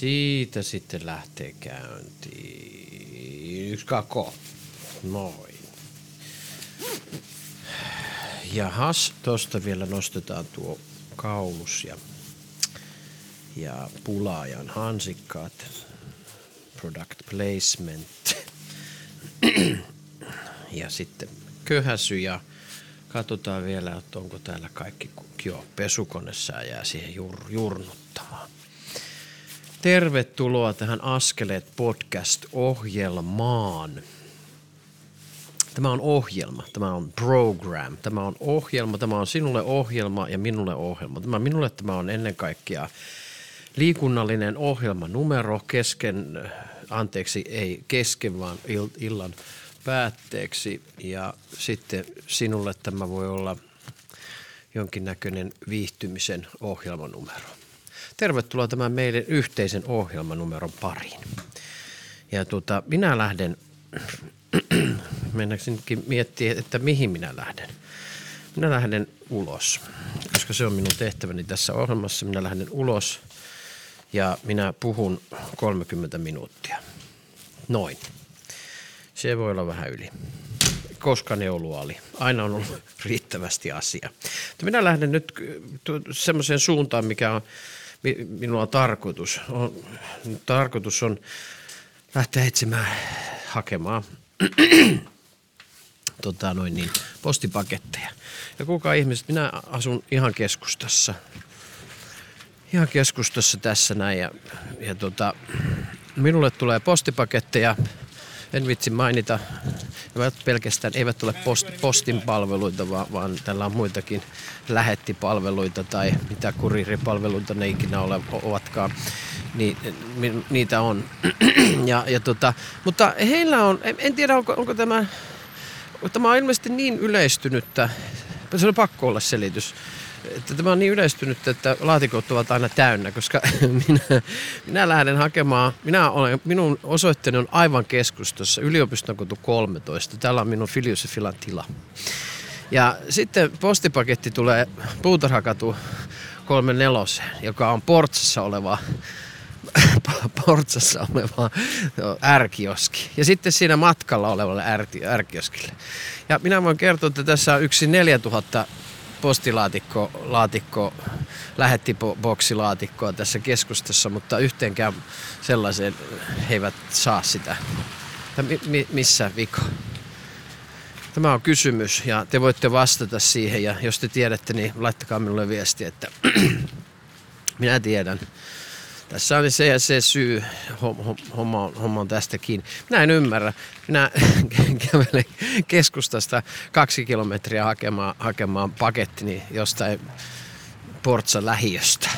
Siitä sitten lähtee käyntiin. Yksi kako. Noin. Jahas, tosta vielä nostetaan tuo kaulus ja, ja pulaajan hansikkaat. Product placement. ja sitten köhäsy ja katsotaan vielä, että onko täällä kaikki. Joo, pesukone jää siihen jur, jurnuttamaan. Tervetuloa tähän Askeleet podcast-ohjelmaan. Tämä on ohjelma, tämä on program, tämä on ohjelma, tämä on sinulle ohjelma ja minulle ohjelma. Tämä, minulle tämä on ennen kaikkea liikunnallinen ohjelma numero kesken, anteeksi ei kesken vaan illan päätteeksi ja sitten sinulle tämä voi olla jonkinnäköinen viihtymisen ohjelmanumero. Tervetuloa tämän meidän yhteisen ohjelmanumeron pariin. Ja tuota, minä lähden, mennäksinkin miettiä, että mihin minä lähden. Minä lähden ulos, koska se on minun tehtäväni tässä ohjelmassa. Minä lähden ulos ja minä puhun 30 minuuttia. Noin. Se voi olla vähän yli. Koska neulua oli. Aina on ollut riittävästi asiaa. Minä lähden nyt semmoiseen suuntaan, mikä on minulla on tarkoitus. On, tarkoitus on lähteä etsimään, hakemaan tota noin niin, postipaketteja. Ja kuka ihmiset, minä asun ihan keskustassa. Ihan keskustassa tässä näin ja, ja tota, minulle tulee postipaketteja en vitsi mainita, eivät pelkästään eivät ole post, postin palveluita, vaan, vaan tällä on muitakin lähettipalveluita tai mitä kuriripalveluita ne ikinä ole, ovatkaan. Ni, niitä on. ja, ja tota, mutta heillä on, en, en tiedä onko, onko tämä, tämä on ilmeisesti niin yleistynyttä, se on pakko olla selitys että tämä on niin yleistynyt, että laatikot ovat aina täynnä, koska minä, minä lähden hakemaan, minä olen, minun osoitteeni on aivan keskustassa, yliopiston kotu 13. Täällä on minun Filiosofilan tila. Ja sitten postipaketti tulee Puutarhakatu 34, joka on Portsassa oleva Portsassa oleva ärkioski. Ja sitten siinä matkalla olevalle ärkioskille. Ja minä voin kertoa, että tässä on yksi 4000 postilaatikko laatikko, boksilaatikkoa tässä keskustassa, mutta yhteenkään sellaiseen he eivät saa sitä. Mi- missä vika? Tämä on kysymys ja te voitte vastata siihen ja jos te tiedätte, niin laittakaa minulle viesti, että minä tiedän. Tässä on se ja se syy, homma, homma on tästä kiinni. Minä en ymmärrä. Minä kävelen keskustasta kaksi kilometriä hakemaan, hakemaan pakettini jostain Portsan lähiöstä.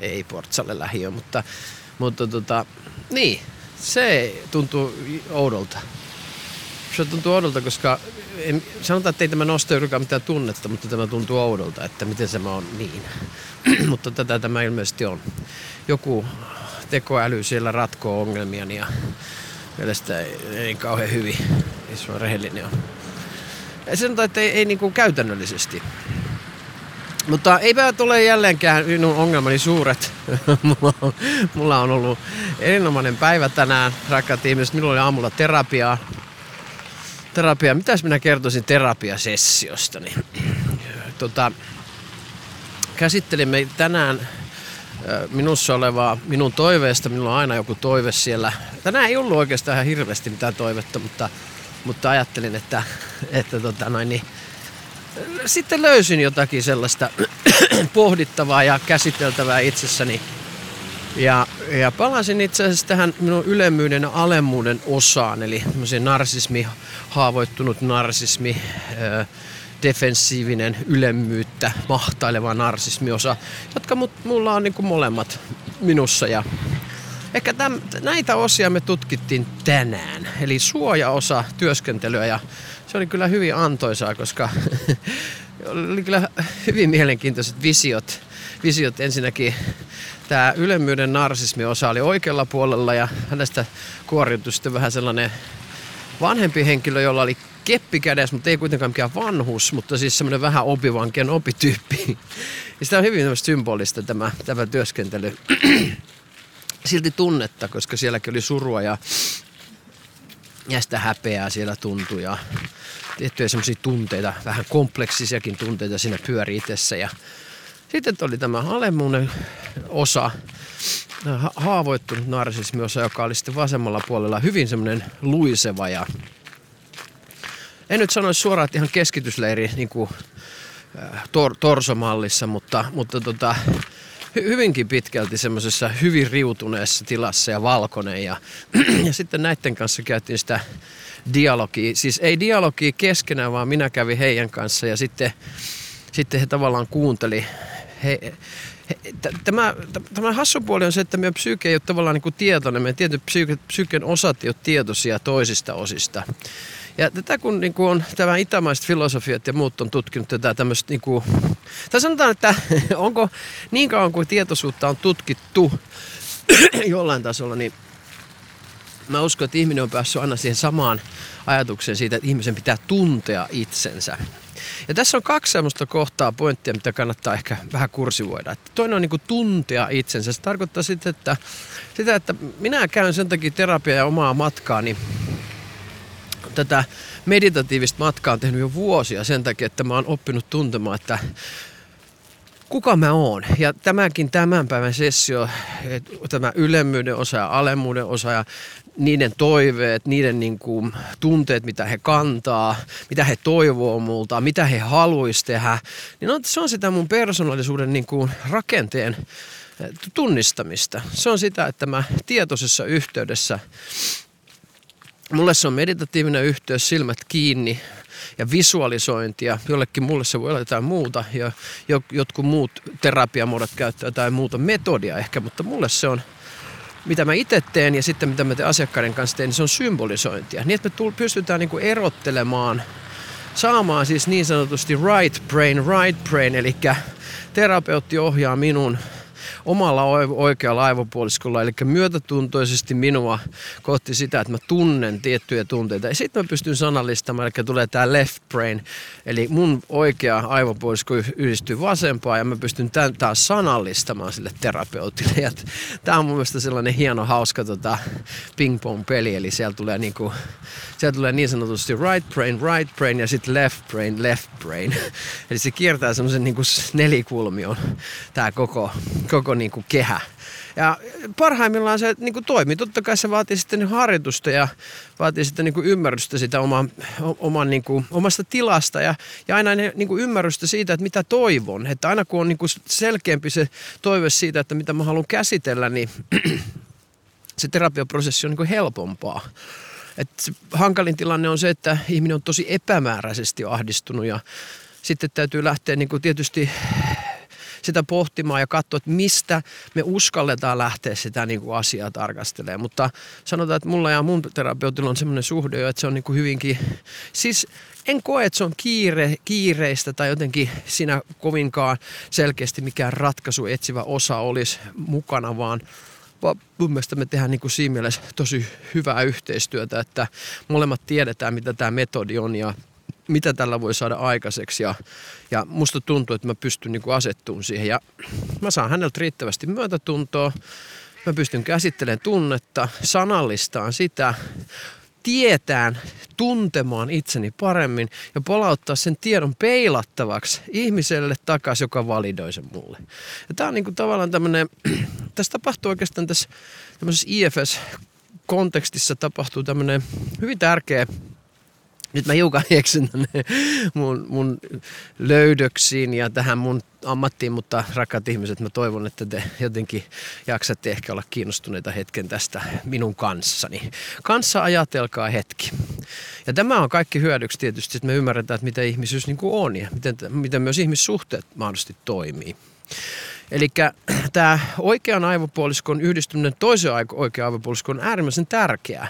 Ei Portsalle lähiö, mutta, mutta tota, niin, se tuntuu oudolta. Se tuntuu oudolta, koska en, sanotaan, että ei tämä nosta ylkään mitään tunnetta, mutta tämä tuntuu oudolta, että miten se on niin. mutta tätä tämä ilmeisesti on. Joku tekoäly siellä ratkoo ongelmia ja mielestä ei, ei kauhean hyvin, jos on rehellinen on. Ei sanotaan, että ei, ei niin kuin käytännöllisesti. Mutta eipä tule jälleenkään minun ongelmani suuret. mulla, on, mulla on ollut erinomainen päivä tänään, rakkaat ihmiset. Minulla oli aamulla terapiaa terapia, mitäs minä kertoisin terapiasessiosta, niin tota, käsittelimme tänään minussa olevaa minun toiveesta. Minulla on aina joku toive siellä. Tänään ei ollut oikeastaan ihan hirveästi mitään toivetta, mutta, mutta ajattelin, että, että tota noin, niin, sitten löysin jotakin sellaista pohdittavaa ja käsiteltävää itsessäni. Ja, ja palasin itse asiassa tähän minun ylemmyyden ja alemmuuden osaan, eli narsismi, haavoittunut narsismi, defensiivinen ylemmyyttä mahtaileva narsismiosa, jotka mulla on niin kuin molemmat minussa. Ja ehkä täm, näitä osia me tutkittiin tänään, eli suojaosa työskentelyä ja se oli kyllä hyvin antoisaa, koska oli kyllä hyvin mielenkiintoiset visiot. Visiot ensinnäkin tämä ylemmyyden narsismiosa oli oikealla puolella ja hänestä kuoriutui sitten vähän sellainen vanhempi henkilö, jolla oli keppi kädessä, mutta ei kuitenkaan mikään vanhus, mutta siis semmoinen vähän opivankien opityyppi. Ja sitä on hyvin symbolista tämä, tämä työskentely. silti tunnetta, koska sielläkin oli surua ja, ja sitä häpeää siellä tuntui ja tiettyjä semmoisia tunteita, vähän kompleksisiakin tunteita siinä pyöri itsessä ja sitten oli tämä alemmuuden osa, haavoittunut narsismiosa, joka oli sitten vasemmalla puolella hyvin semmoinen luiseva ja en nyt sanoisi suoraan, että ihan keskitysleiri niin kuin, tor- torsomallissa, mutta, mutta tota, hy- hyvinkin pitkälti semmoisessa hyvin riutuneessa tilassa ja valkoinen. Ja, ja sitten näiden kanssa käytiin sitä dialogia, siis ei dialogia keskenään, vaan minä kävin heidän kanssa ja sitten, sitten he tavallaan kuunteli. He, tämä, tämä hassu puoli on se, että meidän psyyke ei ole tavallaan niin kuin tietoinen. Meidän tietyt psyyken osat ei ole tietoisia toisista osista. Ja tätä kun niin kuin on tämä itämaiset filosofiat ja muut on tutkinut tätä tämmöistä, niin kuin, tai sanotaan, että onko niin kauan kuin tietoisuutta on tutkittu jollain tasolla, niin mä uskon, että ihminen on päässyt aina siihen samaan ajatukseen siitä, että ihmisen pitää tuntea itsensä. Ja tässä on kaksi sellaista kohtaa, pointtia, mitä kannattaa ehkä vähän kursivoida. Että toinen on niin kuin tuntea itsensä. Se tarkoittaa sitten, että, sitä, että minä käyn sen takia terapiaa ja omaa matkaani tätä meditatiivista matkaa on tehnyt jo vuosia sen takia, että mä oon oppinut tuntemaan, että kuka mä oon. Ja tämäkin tämän päivän sessio, tämä ylemmyyden osa ja alemmuuden osa ja niiden toiveet, niiden niin kuin tunteet, mitä he kantaa, mitä he toivoo multa, mitä he haluaisi tehdä, niin on, se on sitä mun persoonallisuuden niin kuin rakenteen tunnistamista. Se on sitä, että mä tietoisessa yhteydessä Mulle se on meditatiivinen yhteys, silmät kiinni ja visualisointia. Jollekin mulle se voi olla jotain muuta ja jotkut muut terapiamuodot käyttää jotain muuta metodia ehkä, mutta mulle se on mitä mä itse teen ja sitten mitä mä teen asiakkaiden kanssa teen, niin se on symbolisointia. Niin, että me pystytään niinku erottelemaan, saamaan siis niin sanotusti right brain, right brain, eli terapeutti ohjaa minun omalla oikealla aivopuoliskolla, eli myötätuntoisesti minua kohti sitä, että mä tunnen tiettyjä tunteita. Ja sitten mä pystyn sanallistamaan, eli tulee tämä left brain, eli mun oikea aivopuolisko yhdistyy vasempaan ja mä pystyn tämän taas sanallistamaan sille terapeutille. Tämä on mun mielestä sellainen hieno, hauska tota, ping-pong-peli, eli siellä tulee, niinku, siellä tulee niin sanotusti right brain, right brain ja sitten left brain, left brain. eli se kiertää semmoisen niinku nelikulmion tämä koko, koko niin kuin kehä. Ja parhaimmillaan se niin kuin toimii. Totta kai se vaatii sitten harjoitusta ja vaatii sitten niin kuin ymmärrystä sitä oman, oman, niin kuin, omasta tilasta ja, ja aina niin kuin ymmärrystä siitä, että mitä toivon. Että aina kun on niin kuin selkeämpi se toive siitä, että mitä mä haluan käsitellä, niin se terapiaprosessi on niin kuin helpompaa. Et se hankalin tilanne on se, että ihminen on tosi epämääräisesti ahdistunut ja sitten täytyy lähteä niin kuin tietysti sitä pohtimaan ja katsoa, että mistä me uskalletaan lähteä sitä niin kuin asiaa tarkastelemaan. Mutta sanotaan, että mulla ja mun terapeutilla on semmoinen suhde jo, että se on niin kuin hyvinkin, siis en koe, että se on kiire, kiireistä tai jotenkin siinä kovinkaan selkeästi mikään ratkaisu etsivä osa olisi mukana, vaan mun mielestä me tehdään niin kuin siinä mielessä tosi hyvää yhteistyötä, että molemmat tiedetään, mitä tämä metodi on ja mitä tällä voi saada aikaiseksi. Ja, ja musta tuntuu, että mä pystyn niin asettumaan siihen. Ja mä saan häneltä riittävästi myötätuntoa. Mä pystyn käsittelemään tunnetta, sanallistaan sitä, tietään, tuntemaan itseni paremmin ja palauttaa sen tiedon peilattavaksi ihmiselle takaisin, joka validoi sen mulle. Ja tämä on niin kuin tavallaan tämmöinen, tässä tapahtuu oikeastaan tässä tämmöisessä IFS-kontekstissa tapahtuu tämmöinen hyvin tärkeä nyt mä hiukan eksyn mun, mun löydöksiin ja tähän mun ammattiin, mutta rakkaat ihmiset, mä toivon, että te jotenkin jaksatte ehkä olla kiinnostuneita hetken tästä minun kanssani. Kanssa ajatelkaa hetki. Ja tämä on kaikki hyödyksi tietysti, että me ymmärretään, että mitä ihmisyys niin kuin on ja miten, miten myös ihmissuhteet mahdollisesti toimii. Eli tämä oikean aivopuoliskon yhdistyminen toiseen oikean aivopuoliskon on äärimmäisen tärkeää.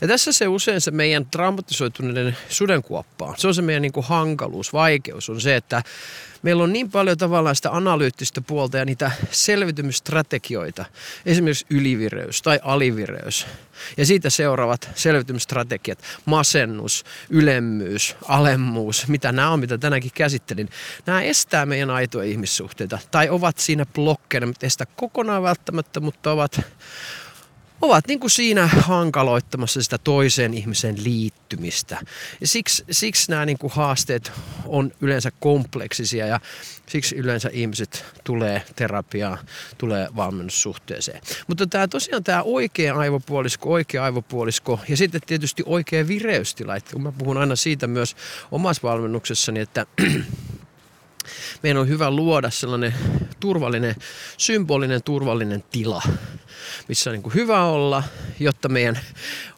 Ja tässä se usein se meidän traumatisoituneiden sudenkuoppaa. Se on se meidän niin kuin hankaluus, vaikeus on se, että meillä on niin paljon tavallaan sitä analyyttistä puolta ja niitä selvitymistrategioita, esimerkiksi ylivireys tai alivireys. Ja siitä seuraavat selvitymistrategiat, masennus, ylemmyys, alemmuus, mitä nämä on, mitä tänäänkin käsittelin. Nämä estää meidän aitoja ihmissuhteita tai ovat siinä blokkeina, mutta estä kokonaan välttämättä, mutta ovat ovat niin kuin siinä hankaloittamassa sitä toiseen ihmiseen liittymistä. Ja siksi, siksi nämä niin kuin haasteet on yleensä kompleksisia ja siksi yleensä ihmiset tulee terapiaan, tulee valmennussuhteeseen. Mutta tämä tosiaan tämä oikea aivopuolisko, oikea aivopuolisko ja sitten tietysti oikea vireystila. Että mä puhun aina siitä myös omassa valmennuksessani, että meidän on hyvä luoda sellainen turvallinen, symbolinen turvallinen tila, missä on niin kuin hyvä olla, jotta meidän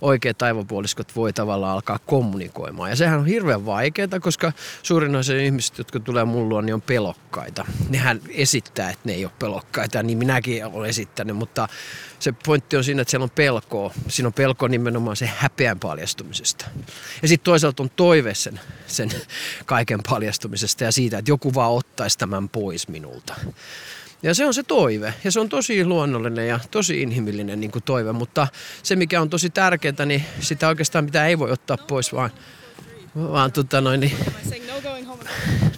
oikeat aivopuoliskot voi tavallaan alkaa kommunikoimaan. Ja sehän on hirveän vaikeaa, koska suurin osa ihmisistä, jotka tulee mulla niin on pelokkaita. Nehän esittää, että ne ei ole pelokkaita, niin minäkin olen esittänyt, mutta se pointti on siinä, että siellä on pelkoa. Siinä on pelko nimenomaan se häpeän paljastumisesta. Ja sitten toisaalta on toive sen, sen kaiken paljastumisesta ja siitä, että joku vaan ottaisi tämän pois minulta. Ja se on se toive. Ja se on tosi luonnollinen ja tosi inhimillinen niin kuin toive. Mutta se, mikä on tosi tärkeää, niin sitä oikeastaan mitä ei voi ottaa pois, vaan, vaan tota noin, niin,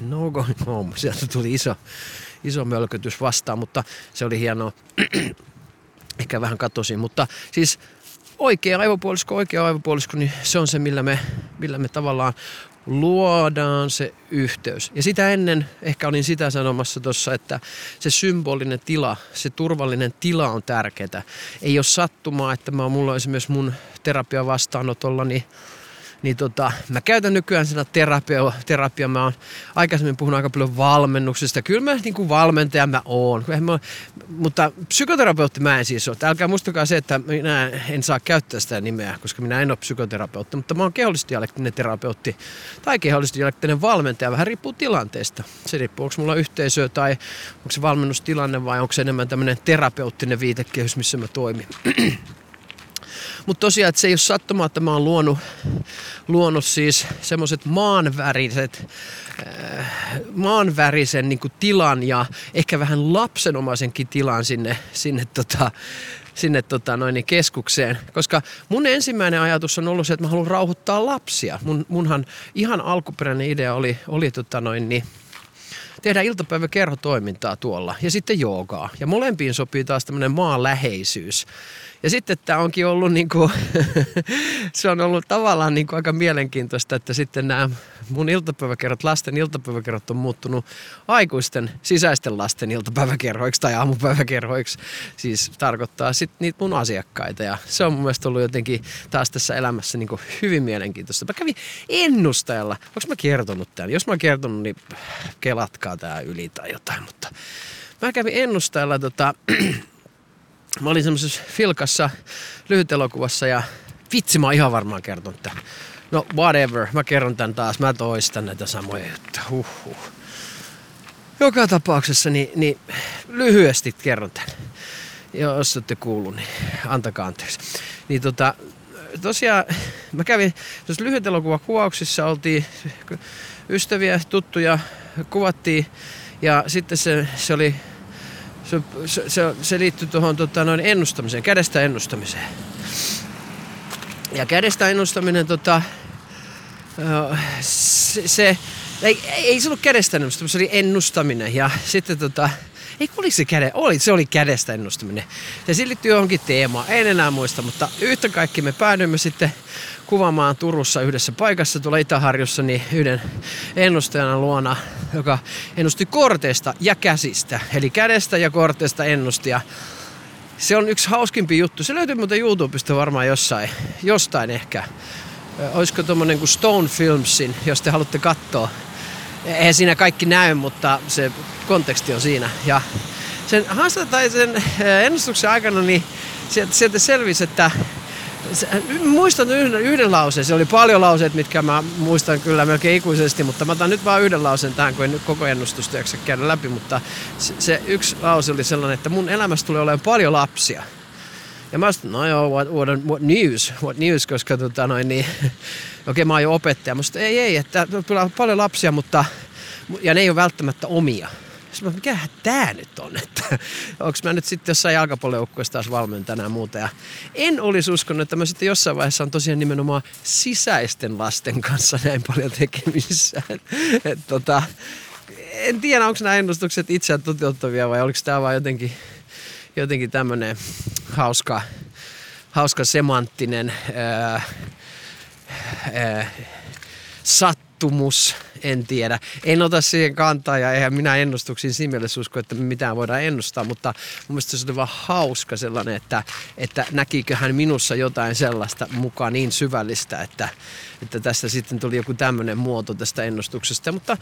no going home. Sieltä tuli iso, iso mölkötys vastaan, mutta se oli hienoa. Ehkä vähän katosin, mutta siis oikea aivopuolisko, oikea aivopuolisko, niin se on se, millä me, millä me tavallaan luodaan se yhteys. Ja sitä ennen ehkä olin sitä sanomassa tuossa, että se symbolinen tila, se turvallinen tila on tärkeää. Ei ole sattumaa, että mä, mulla on esimerkiksi mun terapia vastaanotolla, niin niin tota, mä käytän nykyään sitä terapia, terapia. Mä oon aikaisemmin puhunut aika paljon valmennuksesta. Kyllä mä niin kuin valmentaja mä oon. Mä, mutta psykoterapeutti mä en siis ole. Älkää muistakaa se, että minä en saa käyttää sitä nimeä, koska minä en ole psykoterapeutti. Mutta mä oon kehollisdialektinen terapeutti tai kehollisdialektinen valmentaja. Vähän riippuu tilanteesta. Se riippuu, onko mulla yhteisö tai onko se valmennustilanne vai onko se enemmän tämmöinen terapeuttinen viitekehys, missä mä toimin. Mutta tosiaan, että se ei ole sattumaa, että mä oon luonut, luonut siis semmoiset maanväriset, äh, maanvärisen niin tilan ja ehkä vähän lapsenomaisenkin tilan sinne, sinne tota, sinne tota, noin, keskukseen. Koska mun ensimmäinen ajatus on ollut se, että mä haluan rauhoittaa lapsia. Mun, munhan ihan alkuperäinen idea oli, oli tota, noin, niin, tehdä iltapäiväkerhotoimintaa tuolla ja sitten joogaa. Ja molempiin sopii taas tämmöinen maanläheisyys. Ja sitten tämä onkin ollut, niin kuin, se on ollut tavallaan niin kuin aika mielenkiintoista, että sitten nämä mun iltapäiväkerrot, lasten iltapäiväkerrot on muuttunut aikuisten sisäisten lasten iltapäiväkerhoiksi tai aamupäiväkerhoiksi. Siis tarkoittaa sitten niitä mun asiakkaita ja se on mun mielestä ollut jotenkin taas tässä elämässä niin kuin hyvin mielenkiintoista. Mä kävin ennustajalla, onko mä kertonut tämän? Jos mä oon kertonut, niin kelatkaa tää yli tai jotain, mutta mä kävin ennustajalla tota, Mä olin semmoisessa filkassa lyhytelokuvassa ja vitsi mä oon ihan varmaan kertonut tämän. No whatever, mä kerron tän taas, mä toistan näitä samoja juttuja. Huhhuh. Joka tapauksessa niin, niin lyhyesti kerron tän. Jos olette kuullut, niin antakaa anteeksi. Niin tota, tosiaan mä kävin tuossa lyhyt kuvauksissa, oltiin ystäviä, tuttuja, kuvattiin ja sitten se, se oli se, se, se, se liittyy tuohon tota, noin ennustamiseen, kädestä ennustamiseen. Ja kädestä ennustaminen, tota, se, se ei, ei se ollut kädestä ennustaminen, se oli ennustaminen. Ja sitten tota, ei oliko se käde, oli, se oli kädestä ennustaminen. Ja se liittyy johonkin teemaan, en enää muista, mutta yhtä kaikki me päädyimme sitten kuvaamaan Turussa yhdessä paikassa tuolla Itäharjussa niin yhden ennustajana luona, joka ennusti korteista ja käsistä. Eli kädestä ja korteista ennusti. Ja se on yksi hauskimpi juttu. Se löytyy muuten YouTubesta varmaan jossain, jostain ehkä. Olisiko tuommoinen kuin Stone Filmsin, jos te haluatte katsoa. Eihän siinä kaikki näy, mutta se konteksti on siinä. Ja sen tai sen ennustuksen aikana niin sieltä selvisi, että muistan yhden, yhden lauseen. Se oli paljon lauseet, mitkä mä muistan kyllä melkein ikuisesti, mutta mä otan nyt vaan yhden lauseen tähän, kun en nyt koko ennustusta jaksa käydä läpi. Mutta se, se yksi lause oli sellainen, että mun elämässä tulee olemaan paljon lapsia. Ja mä sanoin, no joo, what, what, what news, what news, koska tota noin niin, okei okay, mä oon jo opettaja, mutta ei, ei, että tulee paljon lapsia, mutta, ja ne ei ole välttämättä omia. Sitten mä, mikähän tää nyt on, että onko mä nyt sitten jossain jalkapallojoukkueessa taas valmentajana ja muuta. Ja en olisi uskonut, että mä sitten jossain vaiheessa on tosiaan nimenomaan sisäisten lasten kanssa näin paljon tekemisissä. Et, tota, en tiedä, onko nämä ennustukset itseään toteuttavia vai oliko tämä vaan jotenkin, jotenkin tämmöinen hauska, hauska semanttinen ää, ää, sattumus, en tiedä. En ota siihen kantaa ja eihän minä ennustuksiin siinä mielessä usko, että mitään voidaan ennustaa, mutta mun mielestä se oli vaan hauska sellainen, että, että näkikö hän minussa jotain sellaista mukaan niin syvällistä, että, että tästä sitten tuli joku tämmöinen muoto tästä ennustuksesta. Mutta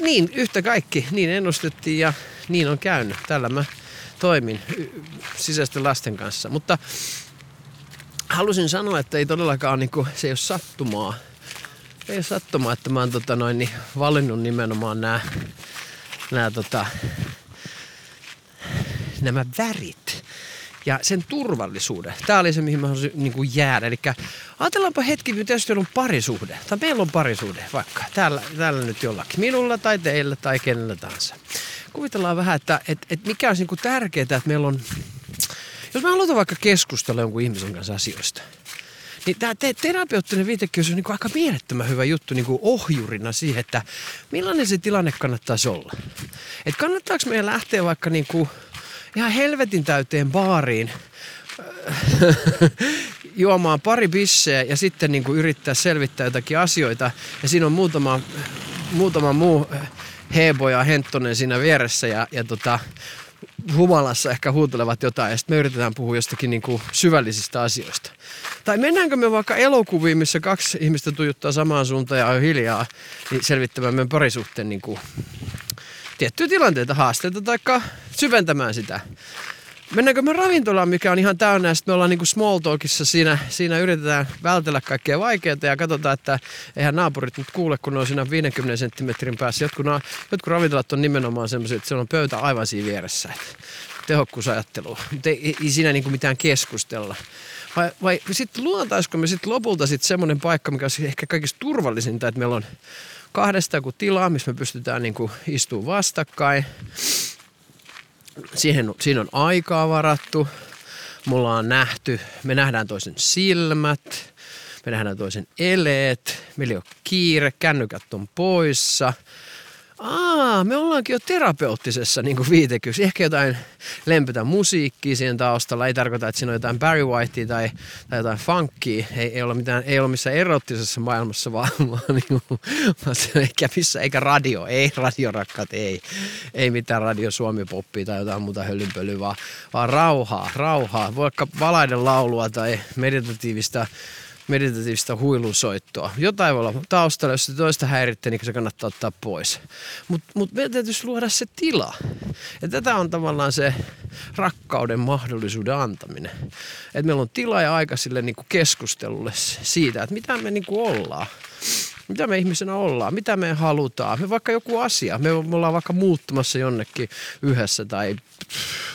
niin, yhtä kaikki, niin ennustettiin ja niin on käynyt. Tällä mä toimin sisäisten lasten kanssa. Mutta halusin sanoa, että ei todellakaan niin kuin, se ei ole sattumaa. Ei sattumaa, että mä oon tota noin, niin valinnut nimenomaan nämä, nämä, tota, nämä värit ja sen turvallisuuden. Tämä oli se, mihin mä haluaisin niin kuin jäädä. Eli ajatellaanpa hetki, kun tietysti on parisuhde. Tai meillä on parisuhde vaikka. Täällä, täällä nyt jollakin. Minulla tai teillä tai kenellä tahansa. Kuvitellaan vähän, että, että, että mikä olisi niin tärkeää, että meillä on... Jos mä aloitan vaikka keskustella jonkun ihmisen kanssa asioista, niin tämä te- terapeuttinen viitekeys on niin aika mielettömän hyvä juttu niin ohjurina siihen, että millainen se tilanne kannattaisi olla. Et kannattaako meidän lähteä vaikka niin kuin ihan helvetin täyteen baariin juomaan pari bisseä ja sitten niin kuin yrittää selvittää jotakin asioita. Ja siinä on muutama, muutama muu Hebo ja Henttonen siinä vieressä ja, ja tota, humalassa ehkä huutelevat jotain ja sitten me yritetään puhua jostakin niin kuin syvällisistä asioista. Tai mennäänkö me vaikka elokuviin, missä kaksi ihmistä tujuttaa samaan suuntaan ja on hiljaa, niin selvittämään meidän parisuhteen niin kuin tiettyjä tilanteita, haasteita tai syventämään sitä. Mennäänkö me ravintolaan, mikä on ihan täynnä, ja sitten me ollaan niinku small talkissa, siinä, siinä yritetään vältellä kaikkea vaikeaa ja katsotaan, että eihän naapurit nyt kuule, kun ne on siinä 50 senttimetrin päässä. Jotkut, jotkut ravintolat on nimenomaan semmoisia, että siellä on pöytä aivan siinä vieressä. Tehokkuusajattelu, mutta ei, ei siinä niinku mitään keskustella. Vai, vai sitten luotaisiko me sitten lopulta sitten semmoinen paikka, mikä on ehkä kaikista turvallisinta, että meillä on kahdesta joku tilaa, missä me pystytään niinku istumaan vastakkain siihen, siinä on aikaa varattu. Mulla on nähty, me nähdään toisen silmät, me nähdään toisen eleet, meillä ei ole kiire, kännykät on poissa – aa, me ollaankin jo terapeuttisessa niin viitekyssä. Ehkä jotain lempetä musiikkia siihen taustalla. Ei tarkoita, että siinä on jotain Barry Whitea tai, tai jotain funkia. Ei, ei, ole mitään, ei ole missään erottisessa maailmassa, vaan, vaan, niin kuin, eikä, missä, eikä radio. Ei radiorakkaat, ei. Ei mitään radio suomi poppia tai jotain muuta hölynpölyä, vaan, vaan rauhaa, rauhaa. Vaikka valaiden laulua tai meditatiivista meditatiivista huilusoittoa. Jotain voi olla taustalla, jos se toista häiritte, niin se kannattaa ottaa pois. Mutta mut meidän täytyisi luoda se tila. Ja tätä on tavallaan se rakkauden mahdollisuuden antaminen. Että meillä on tila ja aika sille niin kuin keskustelulle siitä, että mitä me niin ollaan. Mitä me ihmisenä ollaan, mitä me halutaan. Me vaikka joku asia, me ollaan vaikka muuttumassa jonnekin yhdessä tai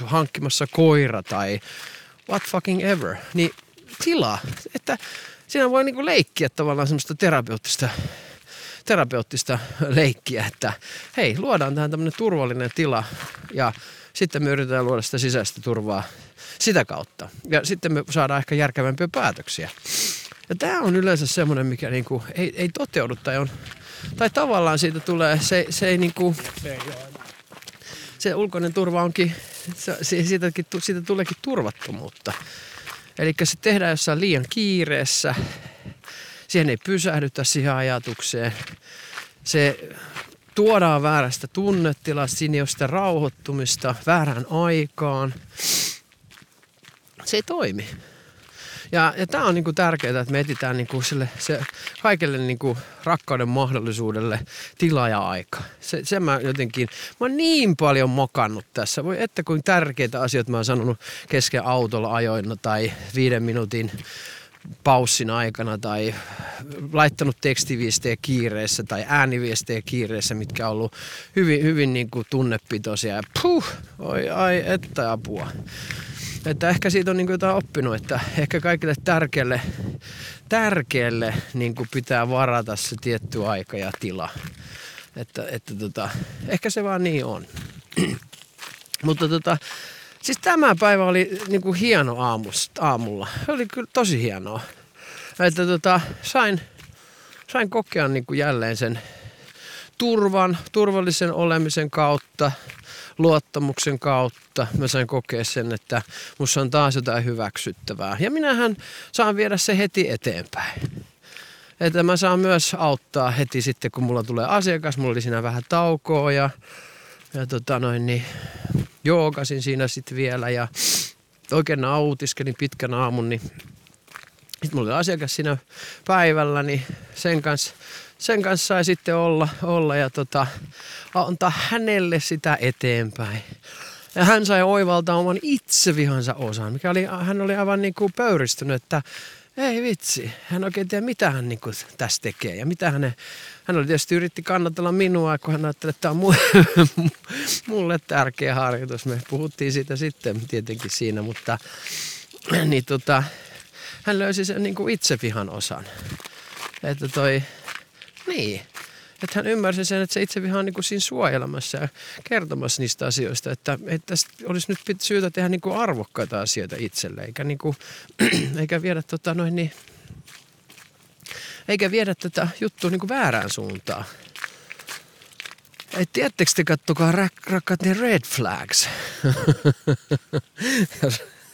hankkimassa koira tai what fucking ever. Niin tila, että siinä voi niinku leikkiä tavallaan semmoista terapeuttista, terapeuttista leikkiä, että hei, luodaan tähän tämmöinen turvallinen tila ja sitten me yritetään luoda sitä sisäistä turvaa sitä kautta. Ja sitten me saadaan ehkä järkevämpiä päätöksiä. Ja tämä on yleensä semmoinen, mikä niinku ei, ei toteudu tai on, tai tavallaan siitä tulee, se, se ei niinku, se ulkoinen turva onkin, se, siitäkin, siitä tuleekin turvattomuutta. Eli se tehdään jossain liian kiireessä. Siihen ei pysähdytä siihen ajatukseen. Se tuodaan väärästä tunnetilasta, siinä ei ole sitä rauhoittumista väärään aikaan. Se ei toimi. Ja, ja tämä on niinku tärkeää, että me etsitään niinku sille, se, kaikelle niinku rakkauden mahdollisuudelle tila ja aika. Se, se mä jotenkin, mä oon niin paljon mokannut tässä. Voi että kuin tärkeitä asioita mä oon sanonut kesken autolla ajoina tai viiden minuutin paussin aikana tai laittanut tekstiviestejä kiireessä tai ääniviestejä kiireessä, mitkä on ollut hyvin, hyvin niin kuin tunnepitoisia. Puh, oi ai, että apua. Että ehkä siitä on niin jotain oppinut, että ehkä kaikille tärkeälle, tärkeälle niin pitää varata se tietty aika ja tila. Että, että tota, ehkä se vaan niin on. Mutta tota, siis tämä päivä oli niin kuin hieno aamusta, aamulla. Se oli kyllä tosi hienoa. Että tota, sain, sain kokea niin kuin jälleen sen turvan, turvallisen olemisen kautta luottamuksen kautta mä sain kokea sen, että musta on taas jotain hyväksyttävää. Ja minähän saan viedä se heti eteenpäin. Että mä saan myös auttaa heti sitten, kun mulla tulee asiakas. Mulla oli siinä vähän taukoa ja, ja tota noin, niin joogasin siinä sitten vielä ja oikein nautiskelin pitkän aamun, niin sitten mulla oli asiakas siinä päivällä, niin sen kanssa, sen kanssa sai sitten olla, olla ja tota, antaa hänelle sitä eteenpäin. Ja hän sai oivaltaa oman itsevihansa osan, mikä oli, hän oli aivan niin kuin pöyristynyt, että ei vitsi, hän oikein tiedä mitä hän niin kuin tässä tekee ja mitä hän, hän oli tietysti yritti kannatella minua, kun hän ajatteli, että tämä on mulle, tärkeä harjoitus. Me puhuttiin siitä sitten tietenkin siinä, mutta niin tota, hän löysi sen niin kuin itsevihan osan. Että toi, niin, että hän ymmärsi sen, että se itseviha on niin kuin siinä suojelemassa ja kertomassa niistä asioista, että, että olisi nyt syytä tehdä niin kuin arvokkaita asioita itselle, eikä, niin kuin, eikä viedä tota noin niin, eikä viedä tätä juttua niin kuin väärään suuntaan. Ei, tiedättekö te, kattokaa rak- rakkaat ne red flags.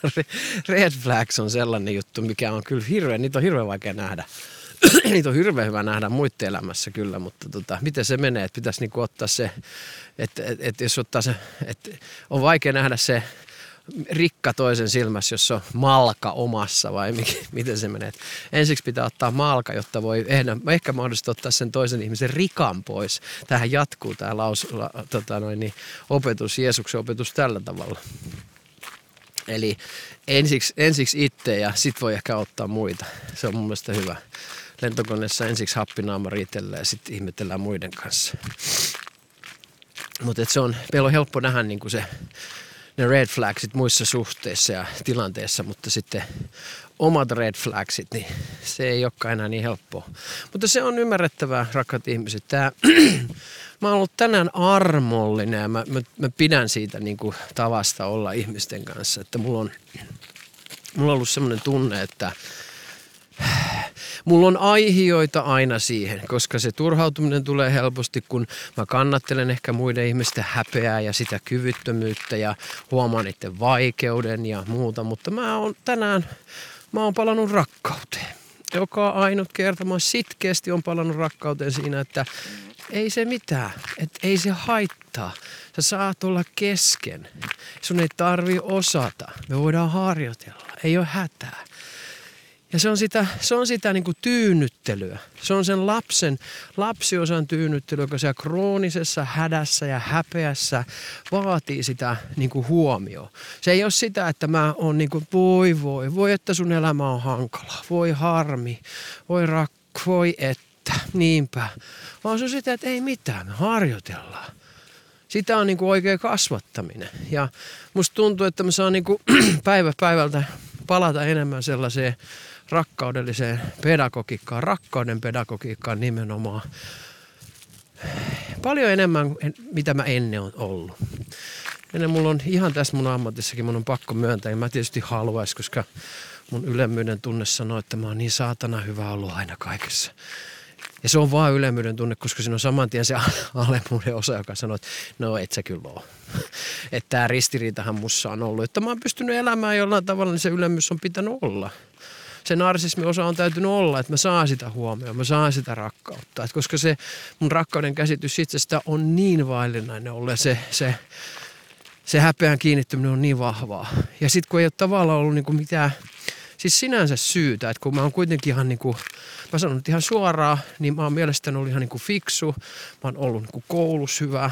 red flags on sellainen juttu, mikä on kyllä hirveän, niitä on hirveän vaikea nähdä. niitä on hirveän hyvä nähdä muiden elämässä kyllä, mutta tota, miten se menee, että pitäisi niinku ottaa se, että et, et jos ottaa se, että on vaikea nähdä se rikka toisen silmässä, jos on malka omassa vai mikä, miten se menee. ensiksi pitää ottaa malka, jotta voi ehkä, ehkä mahdollisesti ottaa sen toisen ihmisen rikan pois. Tähän jatkuu tämä laus, la, tota noin, niin, opetus, Jeesuksen opetus tällä tavalla. Eli ensiksi, ensiksi itse ja sit voi ehkä ottaa muita. Se on mun mielestä hyvä. Lentokoneessa ensiksi happinaama riitellään ja sitten ihmetellään muiden kanssa. Mutta se on, meillä on helppo nähdä niin se, ne red flagsit muissa suhteissa ja tilanteissa, mutta sitten omat red flagsit, niin se ei olekaan enää niin helppoa. Mutta se on ymmärrettävää, rakkaat ihmiset. Tää, mä oon ollut tänään armollinen ja mä, mä, mä pidän siitä niin tavasta olla ihmisten kanssa. Että mulla on, mulla on ollut semmoinen tunne, että mulla on aihioita aina siihen, koska se turhautuminen tulee helposti, kun mä kannattelen ehkä muiden ihmisten häpeää ja sitä kyvyttömyyttä ja huomaan niiden vaikeuden ja muuta. Mutta mä oon tänään, mä oon palannut rakkauteen. Joka ainut kerta mä sitkeästi on palannut rakkauteen siinä, että ei se mitään, että ei se haittaa. Sä saat olla kesken. Sun ei tarvi osata. Me voidaan harjoitella. Ei ole hätää. Ja se on sitä, se on sitä niin kuin tyynnyttelyä. Se on sen lapsen, lapsiosan tyynnyttelyä, joka siellä kroonisessa hädässä ja häpeässä vaatii sitä niin kuin huomioon. Se ei ole sitä, että mä oon niin kuin, voi voi, voi että sun elämä on hankala, voi harmi, voi rakko, voi että, niinpä. Vaan se on sitä, että ei mitään, me harjoitellaan. Sitä on niin kuin oikea kasvattaminen. Ja musta tuntuu, että mä saan niin kuin päivä päivältä palata enemmän sellaiseen rakkaudelliseen pedagogiikkaan, rakkauden pedagogiikkaan nimenomaan. Paljon enemmän, mitä mä ennen on ollut. Ennen mulla on ihan tässä mun ammatissakin, mun on pakko myöntää, ja mä tietysti haluaisin, koska mun ylemmyyden tunne sanoo, että mä oon niin saatana hyvä ollut aina kaikessa. Ja se on vaan ylemmyyden tunne, koska siinä on saman tien se alemmuuden osa, joka sanoo, että no et sä kyllä ole. Että tämä ristiriitahan mussa on ollut. Että mä oon pystynyt elämään jollain tavalla, niin se ylemmyys on pitänyt olla se narsismi osa on täytynyt olla, että mä saan sitä huomioon, mä saan sitä rakkautta. Et koska se mun rakkauden käsitys itsestä on niin vaillinainen ollut se, se, se häpeän kiinnittyminen on niin vahvaa. Ja sitten kun ei ole tavallaan ollut niinku mitään, siis sinänsä syytä, että kun mä oon kuitenkin ihan niinku, mä sanon nyt ihan suoraan, niin mä oon mielestäni ollut ihan niinku fiksu, mä oon ollut niinku koulussa hyvä,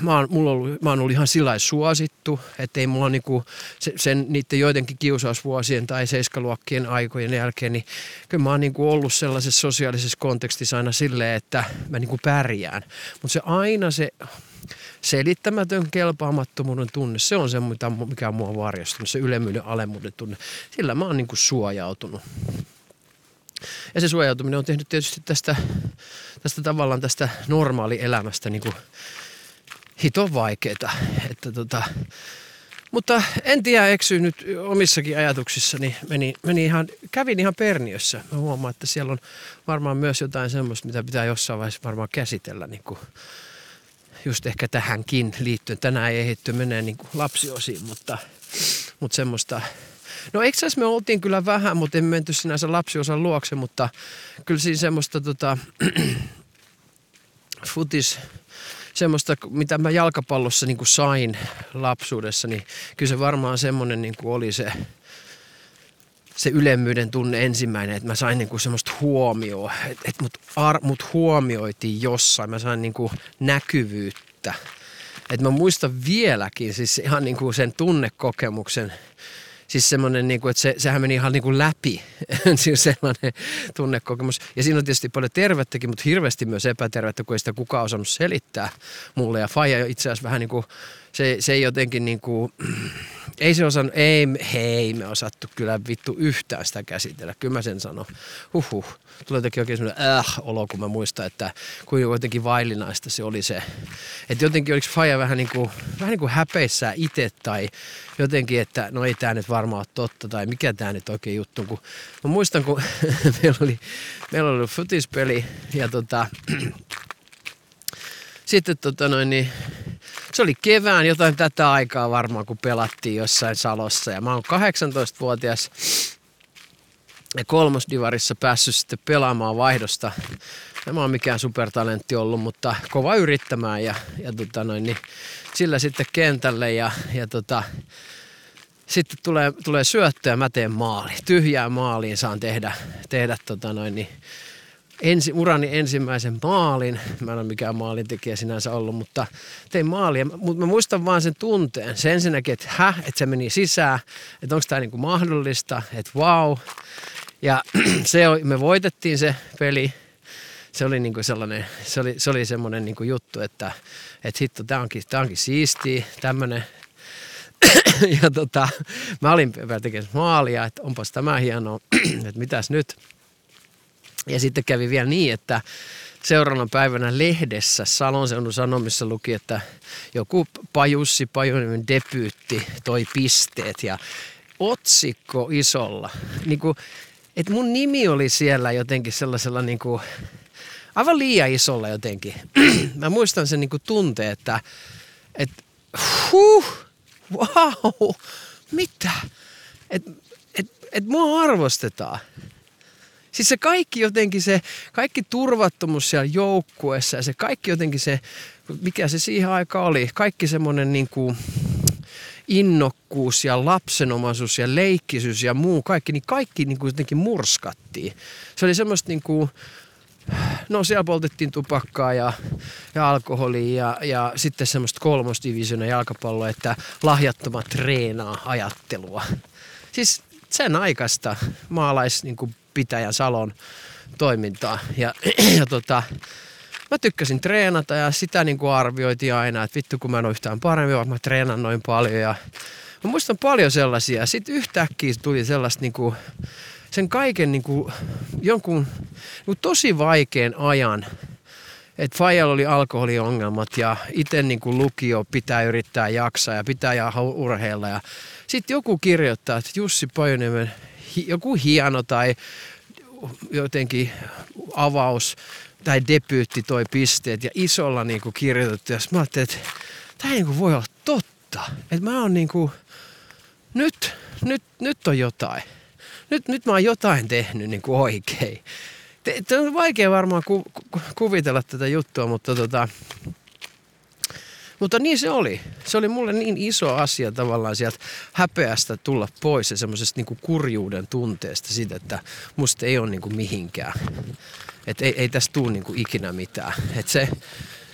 mä oon, mulla ollut, mä oon ollut ihan sillä suosittu, että ei mulla niinku sen, sen niiden joidenkin kiusausvuosien tai seiskaluokkien aikojen jälkeen, niin kyllä mä oon niinku ollut sellaisessa sosiaalisessa kontekstissa aina silleen, että mä niinku pärjään. Mutta se aina se selittämätön kelpaamattomuuden tunne, se on se, mikä on mua varjostunut, se ylemmyyden alemmuuden tunne. Sillä mä oon niinku suojautunut. Ja se suojautuminen on tehnyt tietysti tästä, tästä tavallaan tästä normaalielämästä niin kuin hito vaikeeta. Että tota, mutta en tiedä, eksy nyt omissakin ajatuksissani. Meni, meni ihan, kävin ihan Perniössä. Mä huomaan, että siellä on varmaan myös jotain semmoista, mitä pitää jossain vaiheessa varmaan käsitellä. Niin kuin, just ehkä tähänkin liittyen. Tänään ei ehditty menee niin lapsiosiin, mutta, mutta semmoista No eikö me oltiin kyllä vähän, mutta emme menty sinänsä lapsiosan luokse, mutta kyllä siinä semmoista tota, futis, semmoista, mitä mä jalkapallossa niin sain lapsuudessa, niin kyllä se varmaan semmoinen niin oli se, se ylemmyyden tunne ensimmäinen, että mä sain niinku semmoista huomioon, että et mut, ar, mut huomioitiin jossain, mä sain niinku näkyvyyttä. Että mä muistan vieläkin siis ihan niinku sen tunnekokemuksen, siis semmoinen, niin kuin, että se, sehän meni ihan niin kuin läpi, siis sellainen tunnekokemus. Ja siinä on tietysti paljon tervettäkin, mutta hirveästi myös epätervettä, kun ei sitä kukaan osannut selittää mulle. Ja Faija itse asiassa vähän niin kuin, se, se jotenkin niin kuin, ei se osannut, ei, hei me osattu kyllä vittu yhtään sitä käsitellä, kyllä mä sen sanon. Huhhuh, tulee jotenkin oikein semmoinen äh olo, kun mä muistan, että kuinka jotenkin vaillinaista se oli se. Että jotenkin oliko Faija vähän niin kuin, vähän niin kuin häpeissään itse tai jotenkin, että no ei tämä nyt varmaan ole totta tai mikä tämä nyt oikein juttu. Kun, mä muistan, kun meillä oli, meillä oli futispeli ja tota, sitten tota noin, niin, se oli kevään jotain tätä aikaa varmaan, kun pelattiin jossain Salossa. Ja mä oon 18-vuotias ja kolmosdivarissa päässyt sitten pelaamaan vaihdosta. En mä oon mikään supertalentti ollut, mutta kova yrittämään ja, ja tota noin, niin sillä sitten kentälle ja, ja tota, sitten tulee, tulee syöttö ja mä teen maali. Tyhjää maaliin saan tehdä, tehdä tota noin, niin ensi, urani ensimmäisen maalin. Mä en ole mikään maalintekijä sinänsä ollut, mutta tein maalia. Mutta mä muistan vaan sen tunteen. Se ensinnäkin, että hä, että se meni sisään, että onko tämä niinku mahdollista, että wow. Ja se, me voitettiin se peli. Se oli niinku sellainen, se oli, se oli semmoinen niinku juttu, että, että hitto, tämä onkin, tää onkin siistiä, tämmöinen, ja tota, mä olin tekemässä maalia, että onpas tämä hienoa, että mitäs nyt. Ja sitten kävi vielä niin, että seuraavana päivänä lehdessä Salon seudun sanomissa luki, että joku Pajussi Pajunen debyytti toi pisteet ja otsikko isolla. Niin kuin, että mun nimi oli siellä jotenkin sellaisella niin kuin, aivan liian isolla jotenkin. Mä muistan sen niin kuin tunteen, että, että huh, wow, mitä? Että et, et mua arvostetaan. Siis se kaikki jotenkin se, kaikki turvattomuus siellä joukkueessa ja se kaikki jotenkin se, mikä se siihen aikaan oli, kaikki semmoinen niin kuin innokkuus ja lapsenomaisuus ja leikkisyys ja muu kaikki, niin kaikki niin kuin jotenkin murskattiin. Se oli semmoista niin kuin, no siellä poltettiin tupakkaa ja, ja alkoholia ja, ja sitten semmoista kolmosdivisionen jalkapalloa, että lahjattomat treenaa ajattelua. Siis sen aikaista maalais niin kuin pitäjän Salon toimintaa. Ja, ja tota, mä tykkäsin treenata ja sitä niin kuin arvioitiin aina, että vittu kun mä en ole yhtään paremmin, vaan mä treenan noin paljon. Ja mä muistan paljon sellaisia. Sitten yhtäkkiä tuli sellaista niin kuin, sen kaiken niin kuin, jonkun niin kuin tosi vaikean ajan, että Fajalla oli alkoholiongelmat ja itse niin kuin lukio pitää yrittää jaksaa ja pitää ja urheilla. Ja sitten joku kirjoittaa, että Jussi Pajoniemen joku hieno tai jotenkin avaus tai debyytti toi pisteet ja isolla niin kuin kirjoitettu. Ja mä ajattelin, että tämä ei niin voi olla totta. Että mä oon niin kuin, nyt, nyt, nyt on jotain. Nyt, nyt mä oon jotain tehnyt niin kuin oikein. Te, on vaikea varmaan ku, ku, kuvitella tätä juttua, mutta tota, mutta niin se oli. Se oli mulle niin iso asia tavallaan sieltä häpeästä tulla pois ja semmoisesta niin kurjuuden tunteesta siitä, että musta ei ole niin kuin mihinkään. Että ei, ei tästä tule niin kuin ikinä mitään. Että se,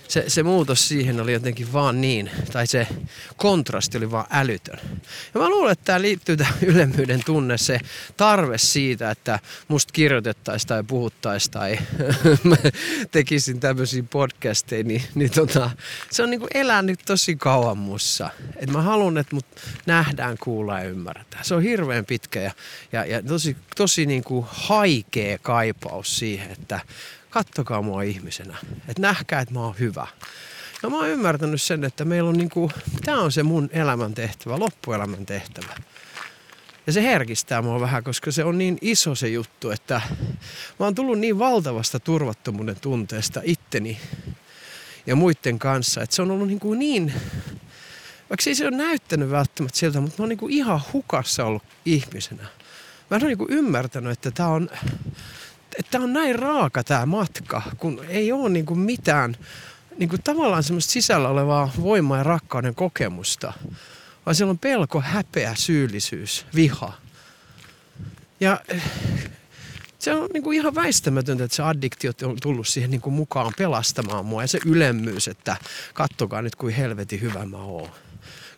se, se muutos siihen oli jotenkin vaan niin, tai se kontrasti oli vaan älytön. Ja mä luulen, että tämä liittyy tähän ylemmyyden tunne, se tarve siitä, että musta kirjoitettaisiin tai puhuttaisiin tai tekisin tämmöisiä podcasteja, niin, niin tota, se on niinku elänyt tosi kauan mussa. Et mä haluan, että mut nähdään, kuullaan ja ymmärretään. Se on hirveän pitkä ja, ja, ja tosi, tosi niinku haikea kaipaus siihen, että kattokaa mua ihmisenä. Että nähkää, että mä oon hyvä. Ja mä oon ymmärtänyt sen, että meillä on niinku, tämä on se mun elämän tehtävä, loppuelämän tehtävä. Ja se herkistää mua vähän, koska se on niin iso se juttu, että mä oon tullut niin valtavasta turvattomuuden tunteesta itteni ja muiden kanssa. Että se on ollut niin, kuin niin vaikka ei se ole näyttänyt välttämättä siltä, mutta mä oon niin kuin ihan hukassa ollut ihmisenä. Mä en ole niin kuin ymmärtänyt, että tämä on, että on näin raaka tämä matka, kun ei ole niin kuin mitään niin kuin tavallaan semmoista sisällä olevaa voimaa ja rakkauden kokemusta, vaan siellä on pelko, häpeä, syyllisyys, viha. Ja se on niin kuin ihan väistämätöntä, että se addiktio on tullut siihen niin kuin mukaan pelastamaan mua ja se ylemmyys, että kattokaa nyt kuin helvetin hyvä mä oon.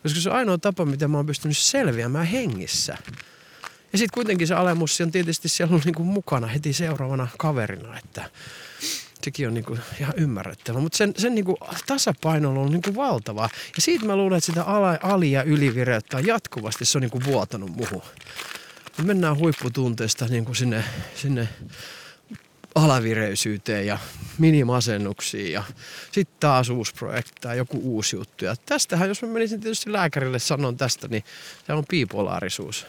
Koska se on ainoa tapa, miten mä oon pystynyt selviämään hengissä. Ja sitten kuitenkin se alemus on tietysti siellä on niin kuin mukana heti seuraavana kaverina, että sekin on niin kuin ihan ymmärrettävä. Mutta sen, sen niin kuin tasapaino on niin kuin valtava. Ja siitä mä luulen, että sitä ala, ali- ja ylivireyttä on jatkuvasti, se on niin kuin vuotanut muuhun. Me mennään huipputunteesta niin kuin sinne, sinne alavireisyyteen ja minimasennuksiin ja sitten taas uusi projekti tai joku uusi juttu. Ja tästähän, jos mä menisin tietysti lääkärille sanon tästä, niin se on bipolaarisuus.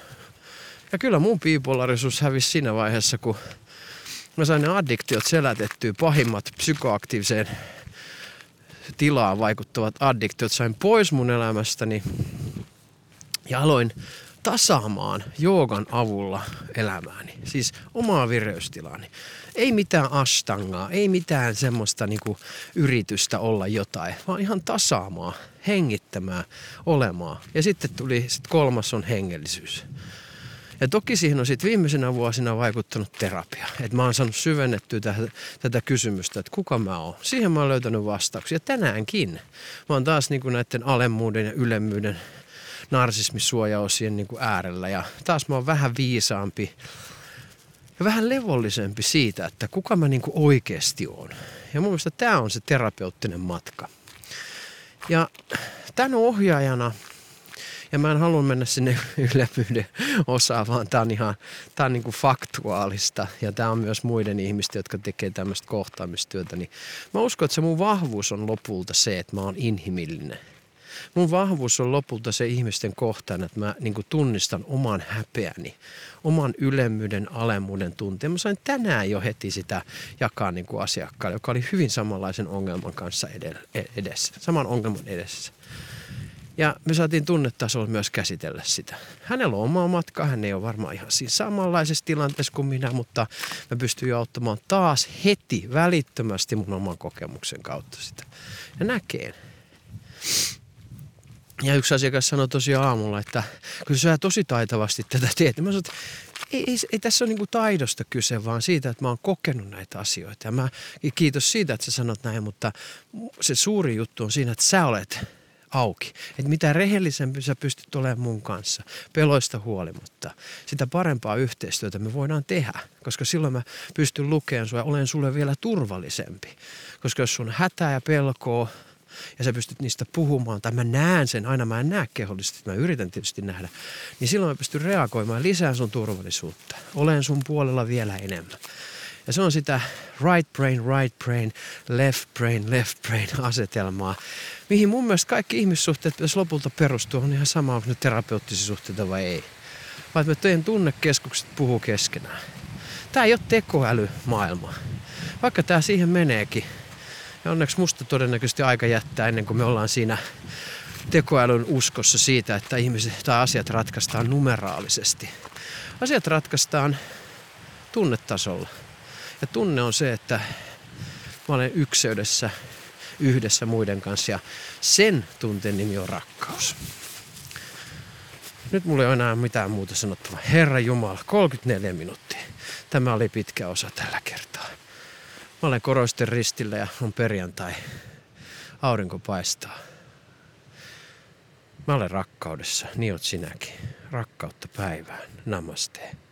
Ja kyllä mun bipolaarisuus hävisi siinä vaiheessa, kun mä sain ne addiktiot selätettyä, pahimmat psykoaktiiviseen tilaan vaikuttavat addiktiot sain pois mun elämästäni ja aloin tasaamaan joogan avulla elämääni, siis omaa vireystilaani. Ei mitään astangaa, ei mitään semmoista niinku yritystä olla jotain, vaan ihan tasaamaan, hengittämään, olemaan. Ja sitten tuli, sit kolmas on hengellisyys. Ja toki siihen on sitten viimeisenä vuosina vaikuttanut terapia. Että mä oon saanut syvennettyä tätä, tätä kysymystä, että kuka mä oon. Siihen mä oon löytänyt vastauksia. Tänäänkin. Mä oon taas niinku näiden alemmuuden ja ylemmyyden narsismisuojaosien niin kuin äärellä. Ja taas mä oon vähän viisaampi ja vähän levollisempi siitä, että kuka mä niin kuin oikeasti oon. Ja mun mielestä tämä on se terapeuttinen matka. Ja tämän ohjaajana, ja mä en halua mennä sinne ylemmyyden osaan, vaan tämä on ihan tää on niin kuin faktuaalista. Ja tämä on myös muiden ihmisten, jotka tekee tämmöistä kohtaamistyötä. Niin mä uskon, että se mun vahvuus on lopulta se, että mä oon inhimillinen – mun vahvuus on lopulta se ihmisten kohtaan, että mä niin tunnistan oman häpeäni, oman ylemmyyden, alemmuuden tunteen. Mä sain tänään jo heti sitä jakaa niin kuin asiakkaalle, joka oli hyvin samanlaisen ongelman kanssa e-, edessä, saman ongelman edessä. Ja me saatiin tunnetasolla myös käsitellä sitä. Hänellä on oma matka, hän ei ole varmaan ihan siinä samanlaisessa tilanteessa kuin minä, mutta mä pystyn jo auttamaan taas heti, välittömästi mun oman kokemuksen kautta sitä. Ja näkee. Ja yksi asiakas sanoi tosiaan aamulla, että kun sä tosi taitavasti tätä teet, mä sanoin, ei, ei, ei tässä ole niinku taidosta kyse, vaan siitä, että mä oon kokenut näitä asioita. Ja mä, kiitos siitä, että sä sanot näin, mutta se suuri juttu on siinä, että sä olet auki. Että mitä rehellisempi sä pystyt olemaan mun kanssa, peloista huolimatta, sitä parempaa yhteistyötä me voidaan tehdä. Koska silloin mä pystyn lukemaan sua ja olen sulle vielä turvallisempi. Koska jos sun hätää ja pelkoa, ja sä pystyt niistä puhumaan, tai mä näen sen, aina mä en näe kehollisesti, mä yritän tietysti nähdä, niin silloin mä pystyn reagoimaan lisää sun turvallisuutta. Olen sun puolella vielä enemmän. Ja se on sitä right brain, right brain, left brain, left brain asetelmaa, mihin mun mielestä kaikki ihmissuhteet pitäisi lopulta perustua, on ihan sama, onko ne terapeuttisia suhteita vai ei. Vaan me teidän tunnekeskukset puhuu keskenään. Tämä ei ole tekoälymaailma. Vaikka tämä siihen meneekin, ja onneksi musta todennäköisesti aika jättää ennen kuin me ollaan siinä tekoälyn uskossa siitä, että ihmiset tai asiat ratkaistaan numeraalisesti. Asiat ratkaistaan tunnetasolla. Ja tunne on se, että mä olen ykseydessä yhdessä muiden kanssa ja sen tunteen nimi on rakkaus. Nyt mulla ei ole enää mitään muuta sanottavaa. Herra Jumala, 34 minuuttia. Tämä oli pitkä osa tällä kertaa. Mä olen koroisten ristillä ja on perjantai. Aurinko paistaa. Mä olen rakkaudessa, niin oot sinäkin. Rakkautta päivään. Namaste.